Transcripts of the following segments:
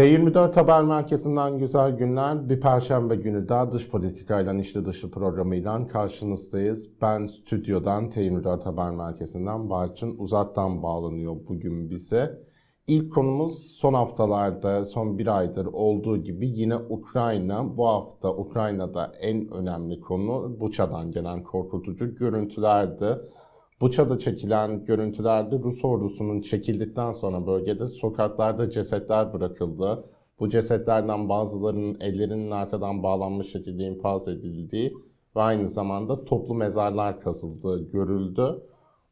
T24 Haber Merkezi'nden güzel günler. Bir perşembe günü daha dış politikayla içli dışı programıyla karşınızdayız. Ben stüdyodan T24 Haber Merkezi'nden Barçın Uzat'tan bağlanıyor bugün bize. İlk konumuz son haftalarda, son bir aydır olduğu gibi yine Ukrayna. Bu hafta Ukrayna'da en önemli konu Buça'dan gelen korkutucu görüntülerdi. Buça'da çekilen görüntülerde Rus ordusunun çekildikten sonra bölgede sokaklarda cesetler bırakıldı. Bu cesetlerden bazılarının ellerinin arkadan bağlanmış şekilde infaz edildiği ve aynı zamanda toplu mezarlar kazıldığı görüldü.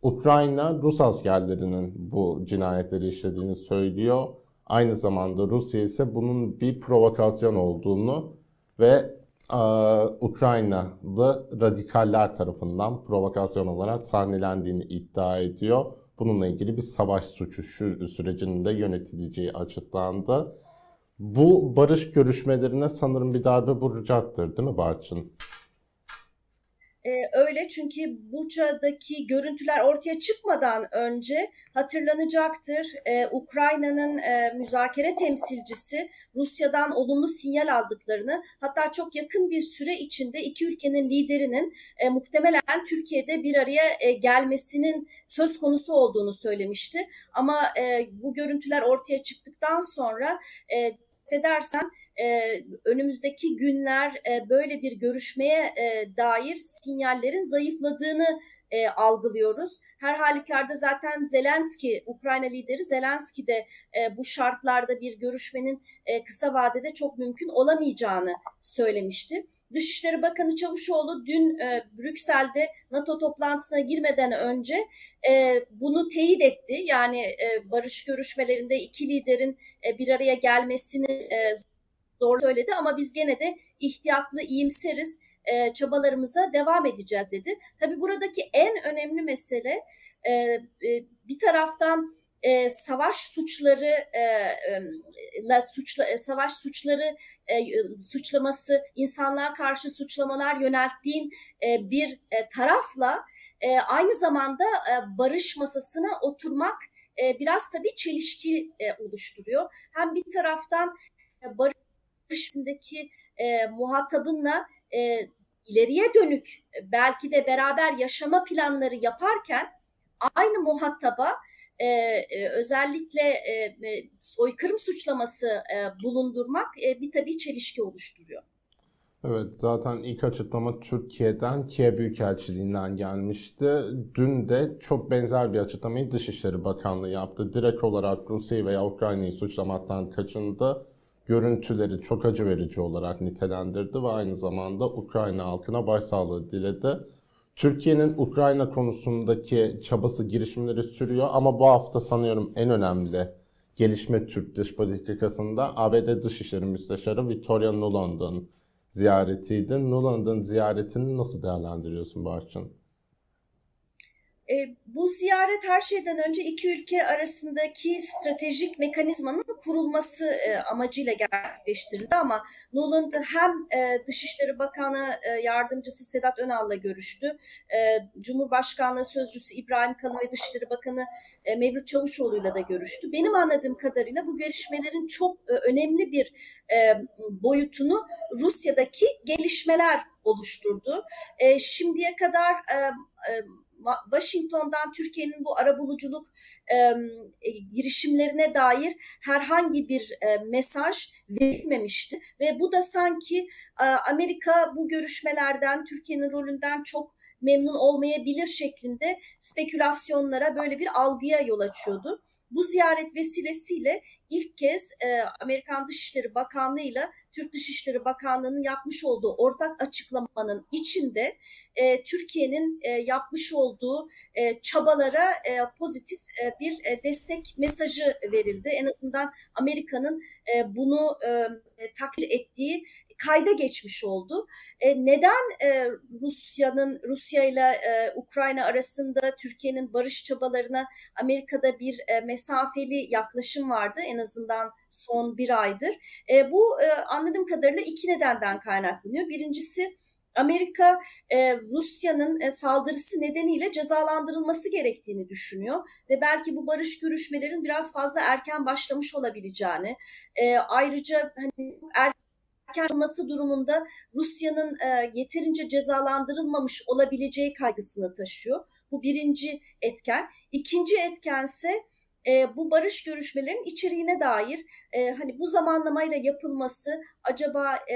Ukrayna Rus askerlerinin bu cinayetleri işlediğini söylüyor. Aynı zamanda Rusya ise bunun bir provokasyon olduğunu ve Ukraynalı radikaller tarafından provokasyon olarak sahnelendiğini iddia ediyor. Bununla ilgili bir savaş suçu sürecinin de yönetileceği açıklandı. Bu barış görüşmelerine sanırım bir darbe vuracaktır değil mi Barçın? E, öyle çünkü Buça'daki görüntüler ortaya çıkmadan önce hatırlanacaktır. E, Ukrayna'nın e, müzakere temsilcisi Rusya'dan olumlu sinyal aldıklarını hatta çok yakın bir süre içinde iki ülkenin liderinin e, muhtemelen Türkiye'de bir araya e, gelmesinin söz konusu olduğunu söylemişti. Ama e, bu görüntüler ortaya çıktıktan sonra e, edersen e, önümüzdeki günler e, böyle bir görüşmeye e, dair sinyallerin zayıfladığını e, algılıyoruz. Her halükarda zaten Zelenski, Ukrayna lideri Zelenski de e, bu şartlarda bir görüşmenin e, kısa vadede çok mümkün olamayacağını söylemişti. Dışişleri Bakanı Çavuşoğlu dün e, Brüksel'de NATO toplantısına girmeden önce e, bunu teyit etti. Yani e, barış görüşmelerinde iki liderin e, bir araya gelmesini e, zor söyledi ama biz gene de ihtiyatlı, iyimseriz, e, çabalarımıza devam edeceğiz dedi. Tabii buradaki en önemli mesele e, e, bir taraftan e, savaş suçları e, e, suçla, e, savaş suçları e, suçlaması insanlığa karşı suçlamalar yönelttiğin e, bir e, tarafla e, aynı zamanda e, barış masasına oturmak e, biraz tabii çelişki e, oluşturuyor. Hem bir taraftan e, barışındaki e, muhatabınla e, ileriye dönük belki de beraber yaşama planları yaparken aynı muhataba e, e, özellikle e, e, soykırım suçlaması e, bulundurmak e, bir tabii çelişki oluşturuyor. Evet zaten ilk açıklama Türkiye'den Kiev Büyükelçiliğinden gelmişti. Dün de çok benzer bir açıklamayı Dışişleri Bakanlığı yaptı. Direkt olarak Rusya'yı veya Ukrayna'yı suçlamaktan kaçındı. Görüntüleri çok acı verici olarak nitelendirdi ve aynı zamanda Ukrayna halkına başsağlığı diledi. Türkiye'nin Ukrayna konusundaki çabası, girişimleri sürüyor ama bu hafta sanıyorum en önemli gelişme Türk dış politikasında ABD Dışişleri Müsteşarı Victoria Nuland'ın ziyaretiydi. Nuland'ın ziyaretini nasıl değerlendiriyorsun Barçın? E, bu ziyaret her şeyden önce iki ülke arasındaki stratejik mekanizmanın kurulması e, amacıyla gerçekleştirildi ama Nuland hem e, Dışişleri Bakanı e, Yardımcısı Sedat Önal'la görüştü. E, Cumhurbaşkanlığı Sözcüsü İbrahim Kalın ve Dışişleri Bakanı e, Mevlüt Çavuşoğlu'yla da görüştü. Benim anladığım kadarıyla bu görüşmelerin çok e, önemli bir e, boyutunu Rusya'daki gelişmeler oluşturdu. E, şimdiye kadar e, e, Washington'dan Türkiye'nin bu arabuluculuk e, girişimlerine dair herhangi bir e, mesaj verilmemişti ve bu da sanki e, Amerika bu görüşmelerden Türkiye'nin rolünden çok memnun olmayabilir şeklinde spekülasyonlara böyle bir algıya yol açıyordu. Bu ziyaret vesilesiyle ilk kez e, Amerikan Dışişleri Bakanlığı ile Türk Dışişleri Bakanlığı'nın yapmış olduğu ortak açıklamanın içinde e, Türkiye'nin e, yapmış olduğu e, çabalara e, pozitif e, bir e, destek mesajı verildi. En azından Amerika'nın e, bunu e, takdir ettiği kayda geçmiş oldu. E, neden e, Rusya'nın Rusya ile e, Ukrayna arasında Türkiye'nin barış çabalarına Amerika'da bir e, mesafeli yaklaşım vardı en azından son bir aydır. E, bu e, anladığım kadarıyla iki nedenden kaynaklanıyor. Birincisi Amerika e, Rusya'nın e, saldırısı nedeniyle cezalandırılması gerektiğini düşünüyor ve belki bu barış görüşmelerin biraz fazla erken başlamış olabileceğini, e, ayrıca hani erken olması durumunda Rusya'nın e, yeterince cezalandırılmamış olabileceği kaygısını taşıyor. Bu birinci etken. İkinci etkense e, bu barış görüşmelerinin içeriğine dair e, hani bu zamanlamayla yapılması acaba e,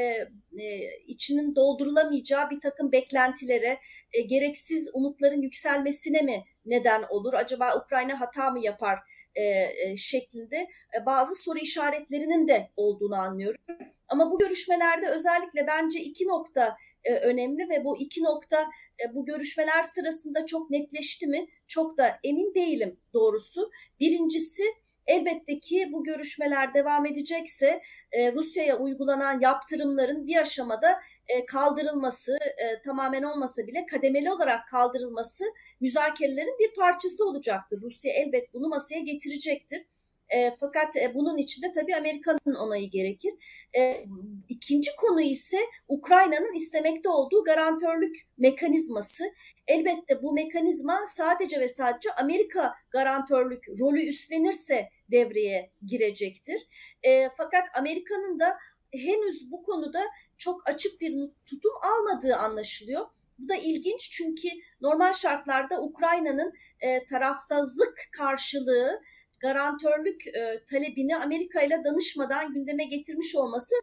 e, içinin doldurulamayacağı bir takım beklentilere, e, gereksiz umutların yükselmesine mi neden olur? Acaba Ukrayna hata mı yapar e, e, şeklinde e, bazı soru işaretlerinin de olduğunu anlıyorum. Ama bu görüşmelerde özellikle bence iki nokta e, önemli ve bu iki nokta e, bu görüşmeler sırasında çok netleşti mi? Çok da emin değilim doğrusu. Birincisi elbette ki bu görüşmeler devam edecekse e, Rusya'ya uygulanan yaptırımların bir aşamada e, kaldırılması e, tamamen olmasa bile kademeli olarak kaldırılması müzakerelerin bir parçası olacaktır. Rusya elbet bunu masaya getirecektir. E, fakat e, bunun içinde tabii Amerika'nın onayı gerekir. E, ikinci konu ise Ukrayna'nın istemekte olduğu garantörlük mekanizması. Elbette bu mekanizma sadece ve sadece Amerika garantörlük rolü üstlenirse devreye girecektir. E, fakat Amerika'nın da henüz bu konuda çok açık bir tutum almadığı anlaşılıyor. Bu da ilginç çünkü normal şartlarda Ukrayna'nın e, tarafsızlık karşılığı garantörlük e, talebini Amerika ile danışmadan gündeme getirmiş olması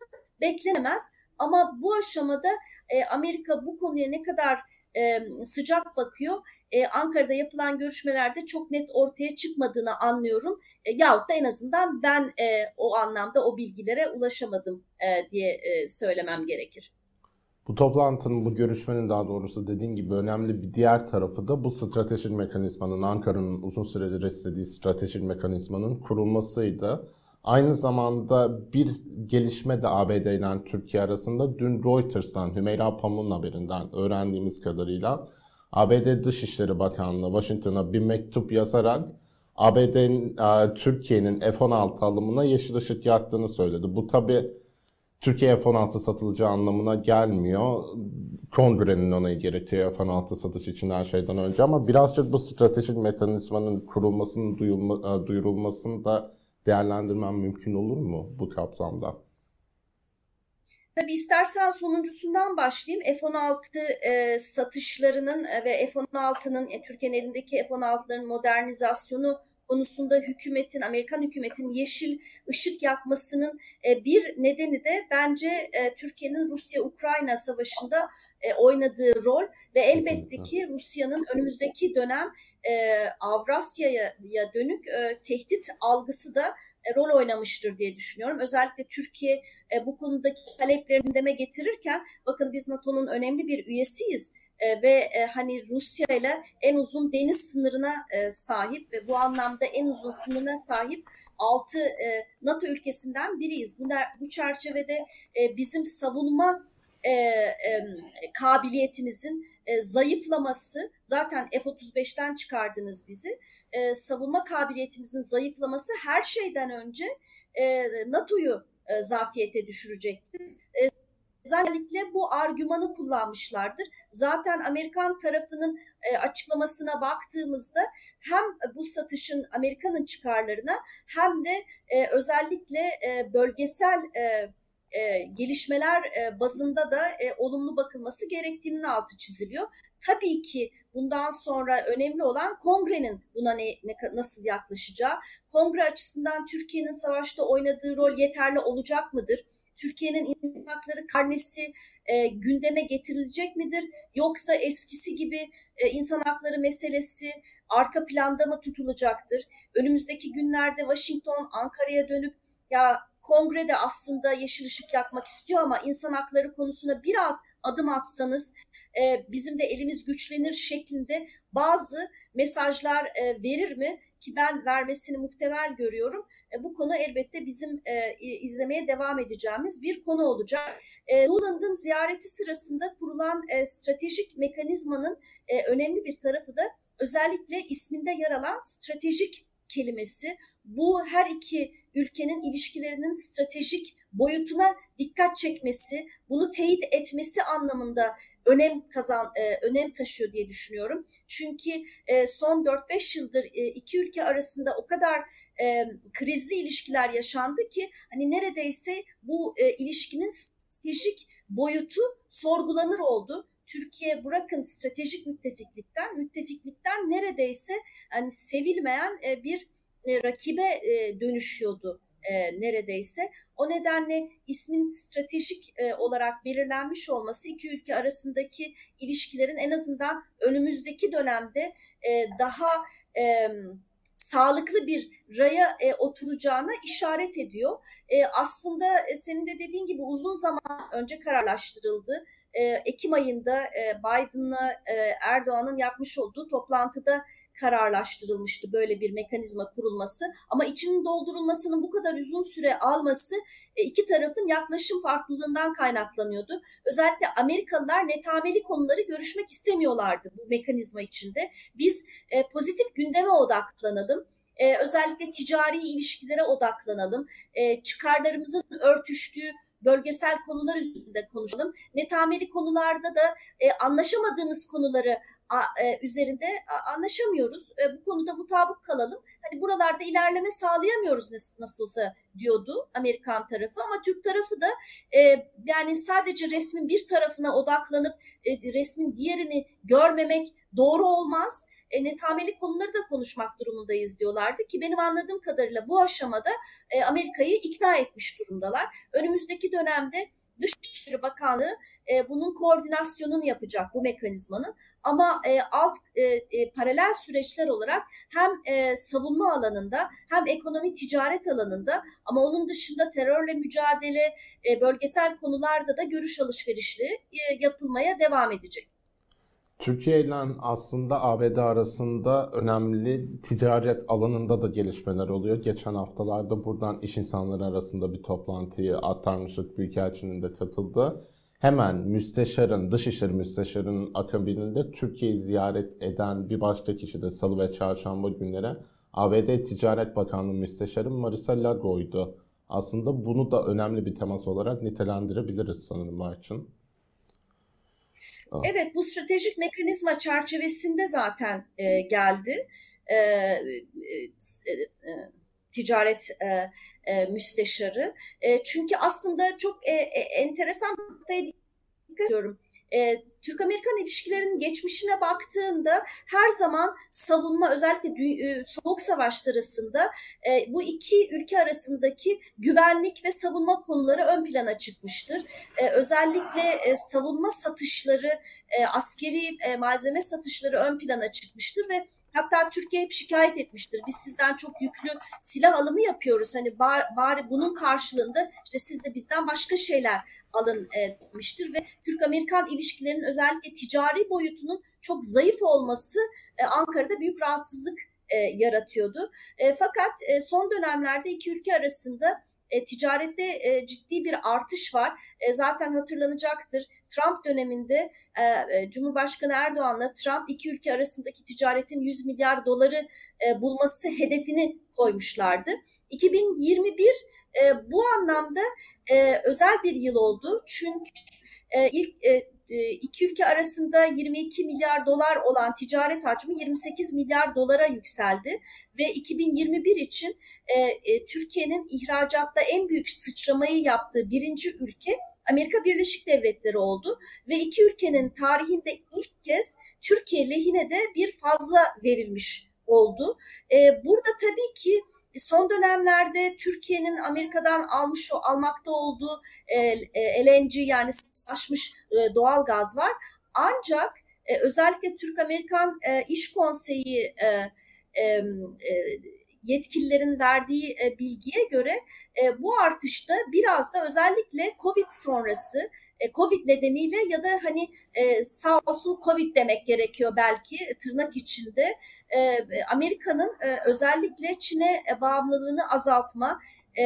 beklenemez. Ama bu aşamada e, Amerika bu konuya ne kadar e, sıcak bakıyor e, Ankara'da yapılan görüşmelerde çok net ortaya çıkmadığını anlıyorum. E, yahut da en azından ben e, o anlamda o bilgilere ulaşamadım e, diye e, söylemem gerekir. Bu toplantının, bu görüşmenin daha doğrusu dediğin gibi önemli bir diğer tarafı da bu stratejik mekanizmanın, Ankara'nın uzun süredir istediği stratejik mekanizmanın kurulmasıydı. Aynı zamanda bir gelişme de ABD ile Türkiye arasında dün Reuters'tan, Hümeyra Pamuk'un haberinden öğrendiğimiz kadarıyla ABD Dışişleri Bakanlığı Washington'a bir mektup yazarak ABD'nin, e, Türkiye'nin F-16 alımına yeşil ışık yaktığını söyledi. Bu tabi Türkiye F-16 satılacağı anlamına gelmiyor. Kongrenin onayı gerekiyor F-16 satış için her şeyden önce ama birazcık bu stratejik mekanizmanın kurulmasının duyulma, e, duyurulmasını da değerlendirmem mümkün olur mu bu kapsamda? Tabii istersen sonuncusundan başlayayım. F-16 e, satışlarının e, ve F-16'nın e, Türkiye'nin elindeki F-16'ların modernizasyonu konusunda hükümetin, Amerikan hükümetin yeşil ışık yakmasının e, bir nedeni de bence e, Türkiye'nin Rusya-Ukrayna savaşında e, oynadığı rol ve elbette ki Rusya'nın önümüzdeki dönem Avrasya'ya dönük tehdit algısı da rol oynamıştır diye düşünüyorum. Özellikle Türkiye bu konudaki talepleri gündeme getirirken bakın biz NATO'nun önemli bir üyesiyiz e, ve e, hani Rusya ile en uzun deniz sınırına e, sahip ve bu anlamda en uzun sınırına sahip 6 e, NATO ülkesinden biriyiz. Bu, bu çerçevede bizim savunma kabiliyetimizin zayıflaması zaten F-35'ten çıkardınız bizi. Savunma kabiliyetimizin zayıflaması her şeyden önce NATO'yu zafiyete düşürecektir. Özellikle bu argümanı kullanmışlardır. Zaten Amerikan tarafının e, açıklamasına baktığımızda hem bu satışın Amerika'nın çıkarlarına hem de e, özellikle e, bölgesel gelişmeler bazında da olumlu bakılması gerektiğinin altı çiziliyor. Tabii ki bundan sonra önemli olan kongrenin buna ne, ne nasıl yaklaşacağı. Kongre açısından Türkiye'nin savaşta oynadığı rol yeterli olacak mıdır? Türkiye'nin insan hakları karnesi e, gündeme getirilecek midir? Yoksa eskisi gibi e, insan hakları meselesi arka planda mı tutulacaktır? Önümüzdeki günlerde Washington Ankara'ya dönüp ya kongrede aslında yeşil ışık yakmak istiyor ama insan hakları konusuna biraz adım atsanız e, bizim de elimiz güçlenir şeklinde bazı mesajlar e, verir mi? Ki ben vermesini muhtemel görüyorum. E, bu konu elbette bizim e, izlemeye devam edeceğimiz bir konu olacak. E, Nuland'ın ziyareti sırasında kurulan e, stratejik mekanizmanın e, önemli bir tarafı da özellikle isminde yer alan stratejik kelimesi. Bu her iki ülkenin ilişkilerinin stratejik boyutuna dikkat çekmesi, bunu teyit etmesi anlamında önem kazan önem taşıyor diye düşünüyorum. Çünkü son 4-5 yıldır iki ülke arasında o kadar krizli ilişkiler yaşandı ki hani neredeyse bu ilişkinin stratejik boyutu sorgulanır oldu. Türkiye bırakın stratejik müttefiklikten, müttefiklikten neredeyse hani sevilmeyen bir rakibe dönüşüyordu neredeyse. O nedenle ismin stratejik olarak belirlenmiş olması iki ülke arasındaki ilişkilerin en azından önümüzdeki dönemde daha sağlıklı bir raya e, oturacağına işaret ediyor. E, aslında e, senin de dediğin gibi uzun zaman önce kararlaştırıldı. E, Ekim ayında e, Biden'la e, Erdoğan'ın yapmış olduğu toplantıda kararlaştırılmıştı böyle bir mekanizma kurulması. Ama içinin doldurulmasının bu kadar uzun süre alması e, iki tarafın yaklaşım farklılığından kaynaklanıyordu. Özellikle Amerikalılar netameli konuları görüşmek istemiyorlardı bu mekanizma içinde. Biz e, pozitif gündeme odaklanalım. Ee, özellikle ticari ilişkilere odaklanalım. Ee, çıkarlarımızın örtüştüğü bölgesel konular üzerinde konuşalım. Netameli konularda da e, anlaşamadığımız konuları a, e, üzerinde a, anlaşamıyoruz. E, bu konuda mutabık kalalım. Hani buralarda ilerleme sağlayamıyoruz nasıl, nasılsa diyordu Amerikan tarafı ama Türk tarafı da e, yani sadece resmin bir tarafına odaklanıp e, resmin diğerini görmemek doğru olmaz e, netameli konuları da konuşmak durumundayız diyorlardı ki benim anladığım kadarıyla bu aşamada e, Amerika'yı ikna etmiş durumdalar. Önümüzdeki dönemde Dışişleri Bakanlığı e, bunun koordinasyonunu yapacak bu mekanizmanın ama e, alt e, e, paralel süreçler olarak hem e, savunma alanında hem ekonomi ticaret alanında ama onun dışında terörle mücadele e, bölgesel konularda da görüş alışverişli e, yapılmaya devam edecek. Türkiye ile aslında ABD arasında önemli ticaret alanında da gelişmeler oluyor. Geçen haftalarda buradan iş insanları arasında bir toplantıyı aktarmıştık. Büyükelçinin de katıldı. Hemen müsteşarın, dışişleri müsteşarının akabininde Türkiye'yi ziyaret eden bir başka kişi de salı ve çarşamba günleri ABD Ticaret Bakanlığı Müsteşarı Marisa Lago'ydu. Aslında bunu da önemli bir temas olarak nitelendirebiliriz sanırım Marçın. Evet bu stratejik mekanizma çerçevesinde zaten e, geldi. E, e, e, e ticaret e, e, müsteşarı. E, çünkü aslında çok e, e, enteresan bir ediyorum e, Türk-Amerikan ilişkilerinin geçmişine baktığında her zaman savunma özellikle e, Soğuk Savaş sırasında e, bu iki ülke arasındaki güvenlik ve savunma konuları ön plana çıkmıştır. E, özellikle e, savunma satışları, e, askeri e, malzeme satışları ön plana çıkmıştır ve Hatta Türkiye hep şikayet etmiştir. Biz sizden çok yüklü silah alımı yapıyoruz. Hani bari, bari bunun karşılığında işte siz de bizden başka şeyler alın etmiştir ve Türk-Amerikan ilişkilerinin özellikle ticari boyutunun çok zayıf olması e, Ankara'da büyük rahatsızlık e, yaratıyordu. E, fakat son dönemlerde iki ülke arasında ticarette ciddi bir artış var. zaten hatırlanacaktır. Trump döneminde Cumhurbaşkanı Erdoğan'la Trump iki ülke arasındaki ticaretin 100 milyar doları bulması hedefini koymuşlardı. 2021 e, bu anlamda e, özel bir yıl oldu. Çünkü e, ilk e, e iki ülke arasında 22 milyar dolar olan ticaret hacmi 28 milyar dolara yükseldi ve 2021 için e, e, Türkiye'nin ihracatta en büyük sıçramayı yaptığı birinci ülke Amerika Birleşik Devletleri oldu ve iki ülkenin tarihinde ilk kez Türkiye lehine de bir fazla verilmiş oldu. E, burada tabii ki son dönemlerde Türkiye'nin Amerika'dan almış almakta olduğu e, e, LNG yani saçmış e, doğal gaz var. Ancak e, özellikle Türk-Amerikan e, İş Konseyi e, e, e, yetkililerin verdiği e, bilgiye göre e, bu artışta biraz da özellikle Covid sonrası e, Covid nedeniyle ya da hani e, sağ olsun Covid demek gerekiyor belki tırnak içinde e, Amerika'nın e, özellikle Çin'e e, bağımlılığını azaltma e,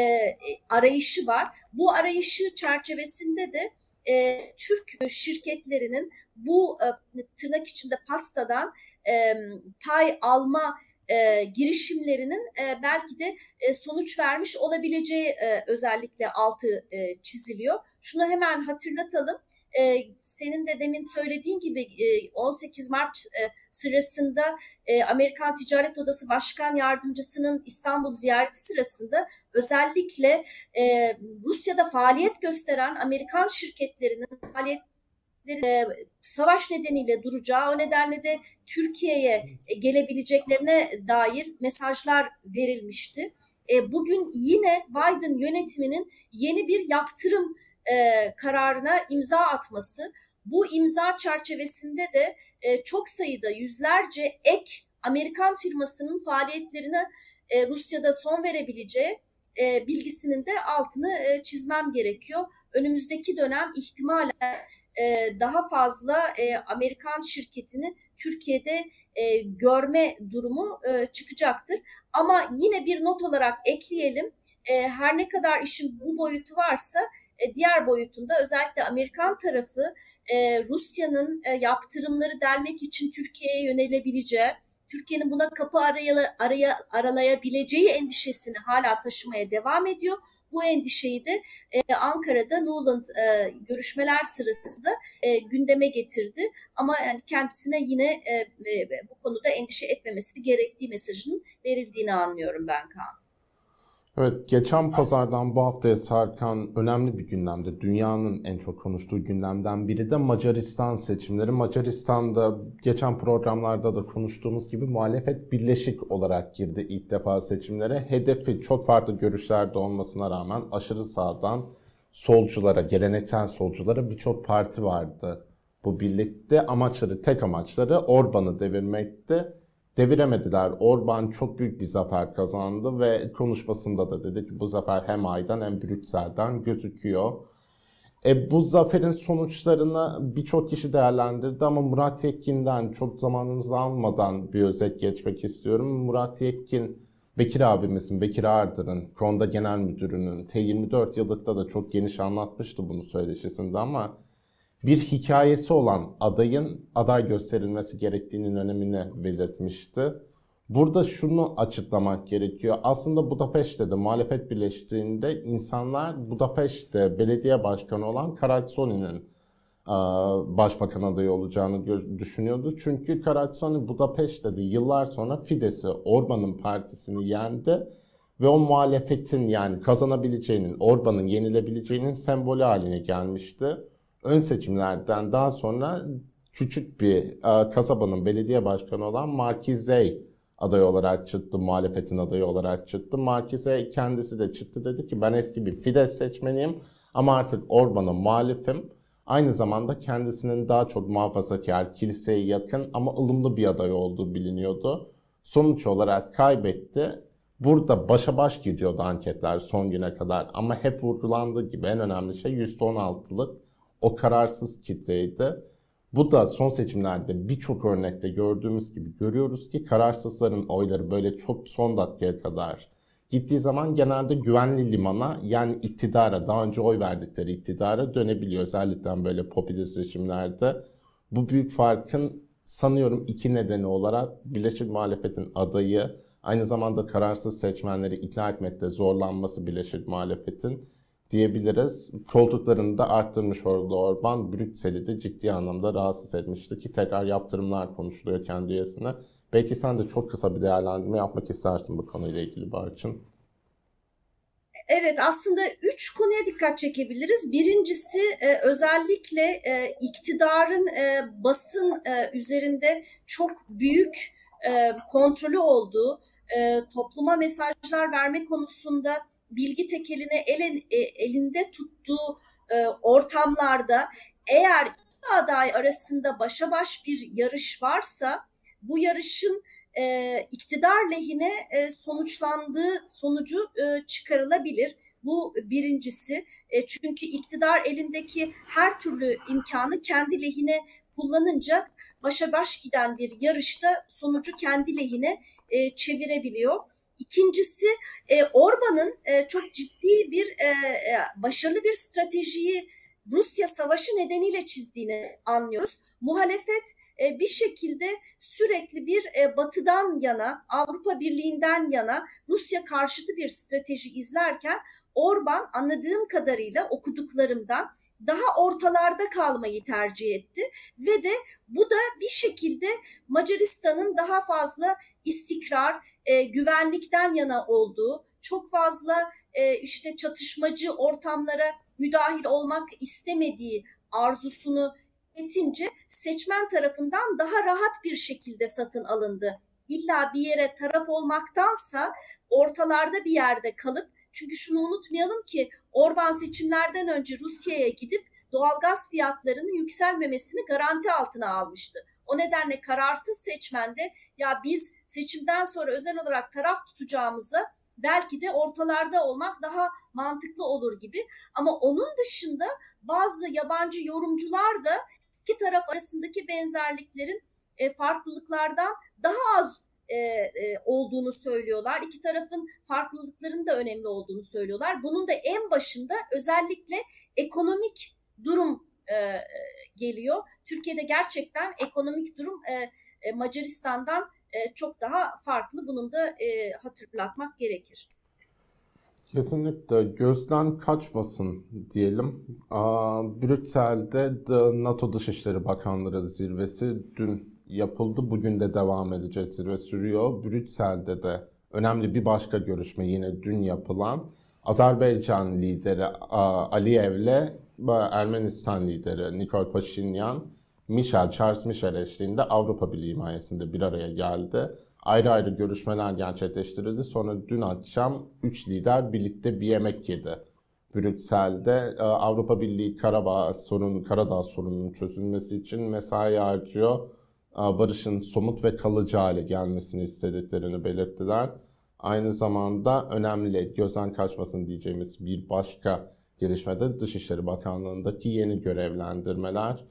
arayışı var. Bu arayışı çerçevesinde de e, Türk şirketlerinin bu e, tırnak içinde pastadan e, pay alma e, girişimlerinin e, belki de e, sonuç vermiş olabileceği e, özellikle altı e, çiziliyor. Şunu hemen hatırlatalım. e, senin de demin söylediğin gibi e, 18 Mart e, sırasında e, Amerikan Ticaret Odası Başkan Yardımcısının İstanbul ziyareti sırasında özellikle e, Rusya'da faaliyet gösteren Amerikan şirketlerinin faaliyet e, savaş nedeniyle duracağı o nedenle de Türkiye'ye e, gelebileceklerine dair mesajlar verilmişti. E, bugün yine Biden yönetiminin yeni bir yaptırım kararına imza atması, bu imza çerçevesinde de çok sayıda yüzlerce ek Amerikan firmasının faaliyetlerine Rusya'da son verebileceği bilgisinin de altını çizmem gerekiyor. Önümüzdeki dönem ihtimalen e, daha fazla e, Amerikan şirketini Türkiye'de e, görme durumu e, çıkacaktır. Ama yine bir not olarak ekleyelim. E, her ne kadar işin bu boyutu varsa e, diğer boyutunda özellikle Amerikan tarafı e, Rusya'nın e, yaptırımları delmek için Türkiye'ye yönelebileceği, Türkiye'nin buna kapı araya, araya, aralayabileceği endişesini hala taşımaya devam ediyor. Bu endişeyi de e, Ankara'da Nuland e, görüşmeler sırasında e, gündeme getirdi. Ama yani kendisine yine e, e, bu konuda endişe etmemesi gerektiği mesajının verildiğini anlıyorum ben Kaan. Evet, geçen pazardan bu haftaya sarkan önemli bir gündemde. Dünyanın en çok konuştuğu gündemden biri de Macaristan seçimleri. Macaristan'da geçen programlarda da konuştuğumuz gibi muhalefet birleşik olarak girdi ilk defa seçimlere. Hedefi çok farklı görüşlerde olmasına rağmen aşırı sağdan solculara, geleneksel solculara birçok parti vardı. Bu birlikte amaçları, tek amaçları Orban'ı devirmekti deviremediler. Orban çok büyük bir zafer kazandı ve konuşmasında da dedi ki bu zafer hem Ay'dan hem Brüksel'den gözüküyor. E, bu zaferin sonuçlarını birçok kişi değerlendirdi ama Murat Yetkin'den çok zamanınızı almadan bir özet geçmek istiyorum. Murat Yetkin, Bekir abimizin, Bekir Ardır'ın, Konda Genel Müdürü'nün T24 yıllıkta da çok geniş anlatmıştı bunu söyleşisinde ama bir hikayesi olan adayın aday gösterilmesi gerektiğinin önemini belirtmişti. Burada şunu açıklamak gerekiyor. Aslında Budapeşte de muhalefet birleştiğinde insanlar Budapeşte belediye başkanı olan Karatsoni'nin başbakan adayı olacağını düşünüyordu. Çünkü Karatsoni Budapeşte'de yıllar sonra Fides'i, Orban'ın partisini yendi ve o muhalefetin yani kazanabileceğinin, Orban'ın yenilebileceğinin sembolü haline gelmişti ön seçimlerden daha sonra küçük bir e, kasabanın belediye başkanı olan Markizey aday olarak çıktı, muhalefetin adayı olarak çıktı. Markizey kendisi de çıktı dedi ki ben eski bir Fidesz seçmeniyim ama artık Orban'a muhalifim. Aynı zamanda kendisinin daha çok muhafazakar, kiliseye yakın ama ılımlı bir aday olduğu biliniyordu. Sonuç olarak kaybetti. Burada başa baş gidiyordu anketler son güne kadar ama hep vurgulandığı gibi en önemli şey %16'lık o kararsız kitleydi. Bu da son seçimlerde birçok örnekte gördüğümüz gibi görüyoruz ki kararsızların oyları böyle çok son dakikaya kadar gittiği zaman genelde güvenli limana yani iktidara daha önce oy verdikleri iktidara dönebiliyor. Özellikle böyle popülist seçimlerde. Bu büyük farkın sanıyorum iki nedeni olarak Birleşik Muhalefet'in adayı aynı zamanda kararsız seçmenleri ikna etmekte zorlanması Birleşik Muhalefet'in diyebiliriz. Koltuklarını da arttırmış oldu Orban. Brüksel'i de ciddi anlamda rahatsız etmişti ki tekrar yaptırımlar konuşuluyor kendi üyesine. Belki sen de çok kısa bir değerlendirme yapmak istersin bu konuyla ilgili Barçın. Evet aslında üç konuya dikkat çekebiliriz. Birincisi e, özellikle e, iktidarın e, basın üzerinde çok büyük kontrolü olduğu, topluma mesajlar verme konusunda bilgi tekelini elin, e, elinde tuttuğu e, ortamlarda eğer iki aday arasında başa baş bir yarış varsa bu yarışın e, iktidar lehine e, sonuçlandığı sonucu e, çıkarılabilir. Bu birincisi. E, çünkü iktidar elindeki her türlü imkanı kendi lehine kullanınca başa baş giden bir yarışta sonucu kendi lehine e, çevirebiliyor. İkincisi e, Orban'ın e, çok ciddi bir e, e, başarılı bir stratejiyi Rusya savaşı nedeniyle çizdiğini anlıyoruz. Muhalefet e, bir şekilde sürekli bir e, batıdan yana, Avrupa Birliği'nden yana Rusya karşıtı bir strateji izlerken Orban anladığım kadarıyla okuduklarımdan daha ortalarda kalmayı tercih etti ve de bu da bir şekilde Macaristan'ın daha fazla istikrar, e, güvenlikten yana olduğu, çok fazla e, işte çatışmacı ortamlara müdahil olmak istemediği arzusunu etince seçmen tarafından daha rahat bir şekilde satın alındı. İlla bir yere taraf olmaktansa ortalarda bir yerde kalıp çünkü şunu unutmayalım ki Orban seçimlerden önce Rusya'ya gidip doğalgaz fiyatlarının yükselmemesini garanti altına almıştı. O nedenle kararsız seçmende ya biz seçimden sonra özel olarak taraf tutacağımıza belki de ortalarda olmak daha mantıklı olur gibi. Ama onun dışında bazı yabancı yorumcular da iki taraf arasındaki benzerliklerin e, farklılıklardan daha az e, e, olduğunu söylüyorlar. İki tarafın farklılıklarının da önemli olduğunu söylüyorlar. Bunun da en başında özellikle ekonomik durum e, e geliyor. Türkiye'de gerçekten ekonomik durum e, e, Macaristan'dan e, çok daha farklı. Bunun da e, hatırlatmak gerekir. Kesinlikle gözden kaçmasın diyelim. Brüksel'de NATO Dışişleri Bakanları Zirvesi dün yapıldı. Bugün de devam edecek zirve sürüyor. Brüksel'de de önemli bir başka görüşme yine dün yapılan Azerbaycan lideri Aliyev'le Ermenistan lideri Nikol Paşinyan, Michel, Charles Michel eşliğinde Avrupa Birliği himayesinde bir araya geldi ayrı ayrı görüşmeler gerçekleştirildi. Sonra dün akşam 3 lider birlikte bir yemek yedi. Brüksel'de e, Avrupa Birliği Karabağ sorun, Karadağ sorununun çözülmesi için mesai harcıyor. E, barışın somut ve kalıcı hale gelmesini istediklerini belirttiler. Aynı zamanda önemli gözden kaçmasın diyeceğimiz bir başka gelişmede Dışişleri Bakanlığı'ndaki yeni görevlendirmeler.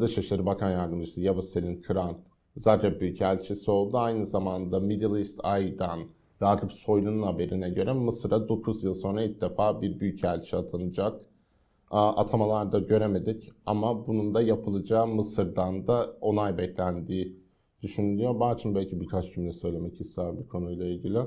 Dışişleri Bakan Yardımcısı Yavuz Selin Kıran Zagreb Büyükelçisi oldu. Aynı zamanda Middle East Eye'dan Ragıp Soylu'nun haberine göre Mısır'a 9 yıl sonra ilk defa bir büyükelçi atanacak. Atamalarda göremedik ama bunun da yapılacağı Mısır'dan da onay beklendiği düşünülüyor. Barçın belki birkaç cümle söylemek ister bu konuyla ilgili.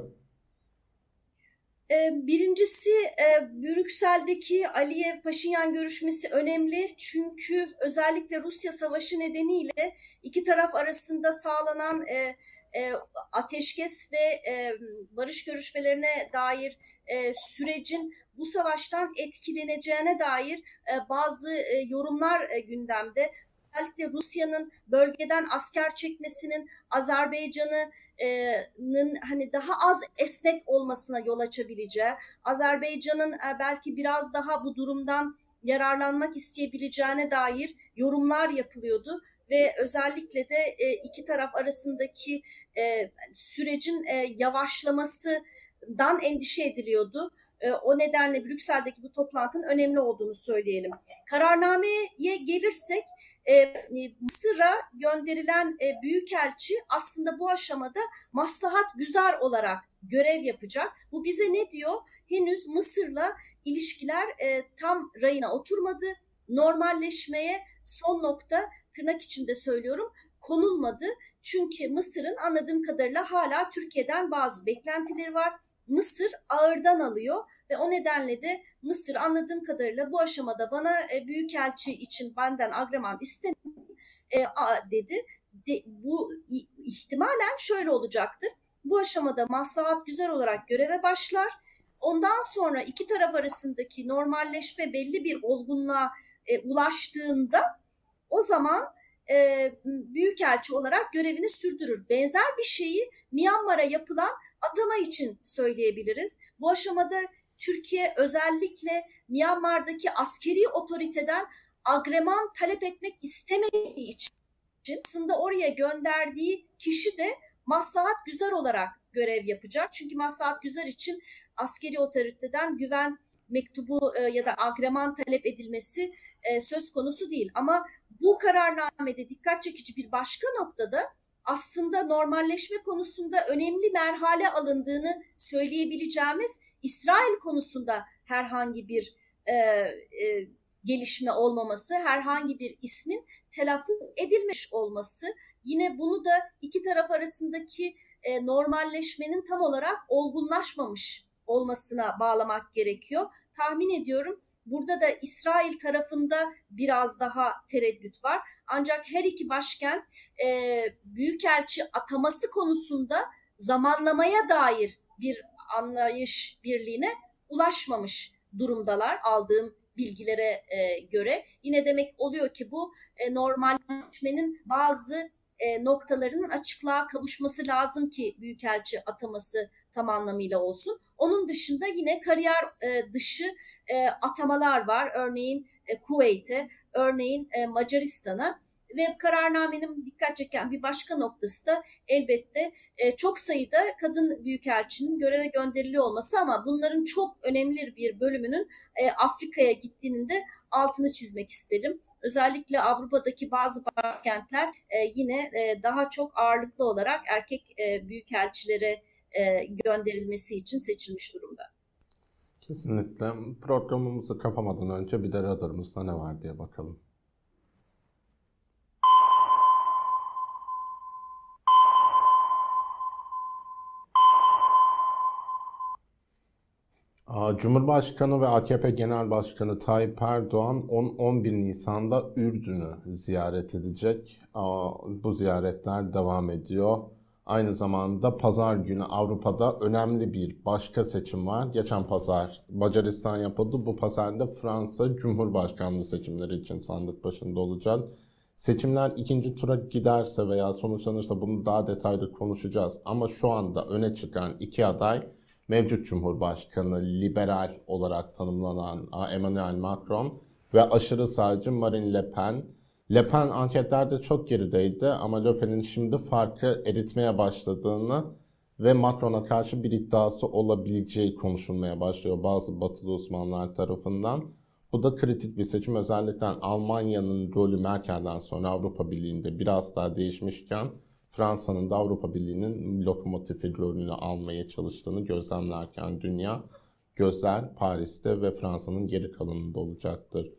Ee, birincisi e, Brüksel'deki Aliyev Paşinyan görüşmesi önemli. Çünkü özellikle Rusya savaşı nedeniyle iki taraf arasında sağlanan e, e, ateşkes ve barış görüşmelerine dair sürecin bu savaştan etkileneceğine dair bazı yorumlar gündemde özellikle Rusya'nın bölgeden asker çekmesinin Azerbaycan'ın hani daha az esnek olmasına yol açabileceği, Azerbaycan'ın e, belki biraz daha bu durumdan yararlanmak isteyebileceğine dair yorumlar yapılıyordu ve özellikle de e, iki taraf arasındaki e, sürecin yavaşlamasından endişe ediliyordu. O nedenle Brüksel'deki bu toplantının önemli olduğunu söyleyelim. Kararnameye gelirsek e, e, Mısır'a gönderilen e, büyükelçi aslında bu aşamada maslahat güzel olarak görev yapacak. Bu bize ne diyor? Henüz Mısır'la ilişkiler e, tam rayına oturmadı. Normalleşmeye son nokta tırnak içinde söylüyorum konulmadı. Çünkü Mısır'ın anladığım kadarıyla hala Türkiye'den bazı beklentileri var. Mısır ağırdan alıyor ve o nedenle de Mısır anladığım kadarıyla bu aşamada bana e, büyükelçi için benden agreman istemiyor e, dedi. De, bu ihtimalen şöyle olacaktır. Bu aşamada maslahat güzel olarak göreve başlar. Ondan sonra iki taraf arasındaki normalleşme belli bir olgunluğa e, ulaştığında o zaman e, büyükelçi olarak görevini sürdürür. Benzer bir şeyi Myanmar'a yapılan atama için söyleyebiliriz. Bu aşamada Türkiye özellikle Myanmar'daki askeri otoriteden agreman talep etmek istemediği için aslında oraya gönderdiği kişi de maslahat güzel olarak görev yapacak. Çünkü maslahat güzel için askeri otoriteden güven mektubu e, ya da agreman talep edilmesi e, söz konusu değil. Ama bu kararnamede dikkat çekici bir başka noktada aslında normalleşme konusunda önemli merhale alındığını söyleyebileceğimiz İsrail konusunda herhangi bir e, e, gelişme olmaması, herhangi bir ismin telaffuz edilmiş olması, yine bunu da iki taraf arasındaki e, normalleşmenin tam olarak olgunlaşmamış olmasına bağlamak gerekiyor. Tahmin ediyorum Burada da İsrail tarafında biraz daha tereddüt var. Ancak her iki başkent e, büyükelçi ataması konusunda zamanlamaya dair bir anlayış birliğine ulaşmamış durumdalar aldığım bilgilere e, göre. Yine demek oluyor ki bu e, normalleşmenin bazı e, noktalarının açıklığa kavuşması lazım ki büyükelçi ataması tam anlamıyla olsun. Onun dışında yine kariyer e, dışı e, atamalar var. Örneğin e, Kuveyt'e, örneğin e, Macaristan'a ve kararnamenin dikkat çeken bir başka noktası da elbette e, çok sayıda kadın büyükelçinin göreve gönderiliyor olması ama bunların çok önemli bir bölümünün e, Afrika'ya gittiğinin de altını çizmek isterim. Özellikle Avrupa'daki bazı kentler e, yine e, daha çok ağırlıklı olarak erkek e, büyükelçilere e, gönderilmesi için seçilmiş durumda. Kesinlikle. Programımızı kapamadan önce bir de radarımızda ne var diye bakalım. Cumhurbaşkanı ve AKP Genel Başkanı Tayyip Erdoğan 10-11 Nisan'da Ürdün'ü ziyaret edecek. Bu ziyaretler devam ediyor. Aynı zamanda pazar günü Avrupa'da önemli bir başka seçim var. Geçen pazar Macaristan yapıldı. Bu pazarda Fransa Cumhurbaşkanlığı seçimleri için sandık başında olacak. Seçimler ikinci tura giderse veya sonuçlanırsa bunu daha detaylı konuşacağız. Ama şu anda öne çıkan iki aday mevcut Cumhurbaşkanı liberal olarak tanımlanan Emmanuel Macron ve aşırı sağcı Marine Le Pen. Le Pen anketlerde çok gerideydi ama Le Pen'in şimdi farkı eritmeye başladığını ve Macron'a karşı bir iddiası olabileceği konuşulmaya başlıyor bazı batılı uzmanlar tarafından. Bu da kritik bir seçim. Özellikle Almanya'nın rolü Merkel'den sonra Avrupa Birliği'nde biraz daha değişmişken Fransa'nın da Avrupa Birliği'nin lokomotifi rolünü almaya çalıştığını gözlemlerken dünya gözler Paris'te ve Fransa'nın geri kalanında olacaktır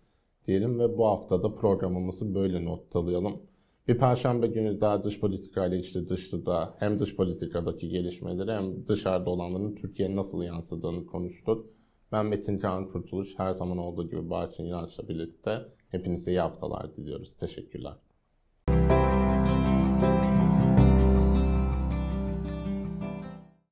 diyelim ve bu haftada programımızı böyle noktalayalım. Bir perşembe günü daha dış politika ile işte dışta hem dış politikadaki gelişmeleri hem dışarıda olanların Türkiye'ye nasıl yansıdığını konuştuk. Ben Metin Kaan Kurtuluş. Her zaman olduğu gibi Barçın İnanç'la birlikte hepinize iyi haftalar diliyoruz. Teşekkürler.